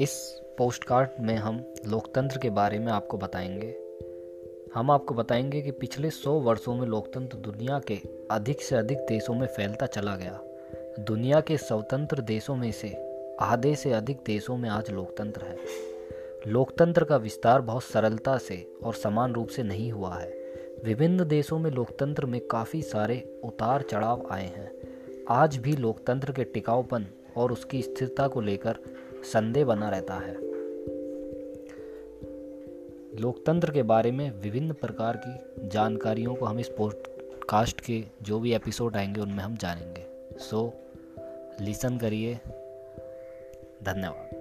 इस post card में हम लोकतंत्र के बारे में आपको बताएँगे। हम आपको बताएँगे कि पिछले सौ वर्षों में लोकतंत्र दुनिया के अधिक से अधिक देशों में फैलता चला गया। दुनिया के स्वतंत्र देशों में से आधे से अधिक देशों में आज लोकतंत्र है। लोकतंत्र का विस्तार बहुत सरलता से और समान रूप से नहीं हुआ है। विभिन्न देशों में लोकतंत्र में काफ़ी सारे उतार चढ़ाव आए हैं। आज भी लोकतंत्र के टिकाऊपन और उसकी स्थिरता को लेकर संदेह बना रहता है। लोकतंत्र के बारे में विभिन्न प्रकार की जानकारियों को हम इस पॉडकास्ट के जो भी एपिसोड आएँगे, उनमें हम जानेंगे। सो लिसन करिए। धन्यवाद।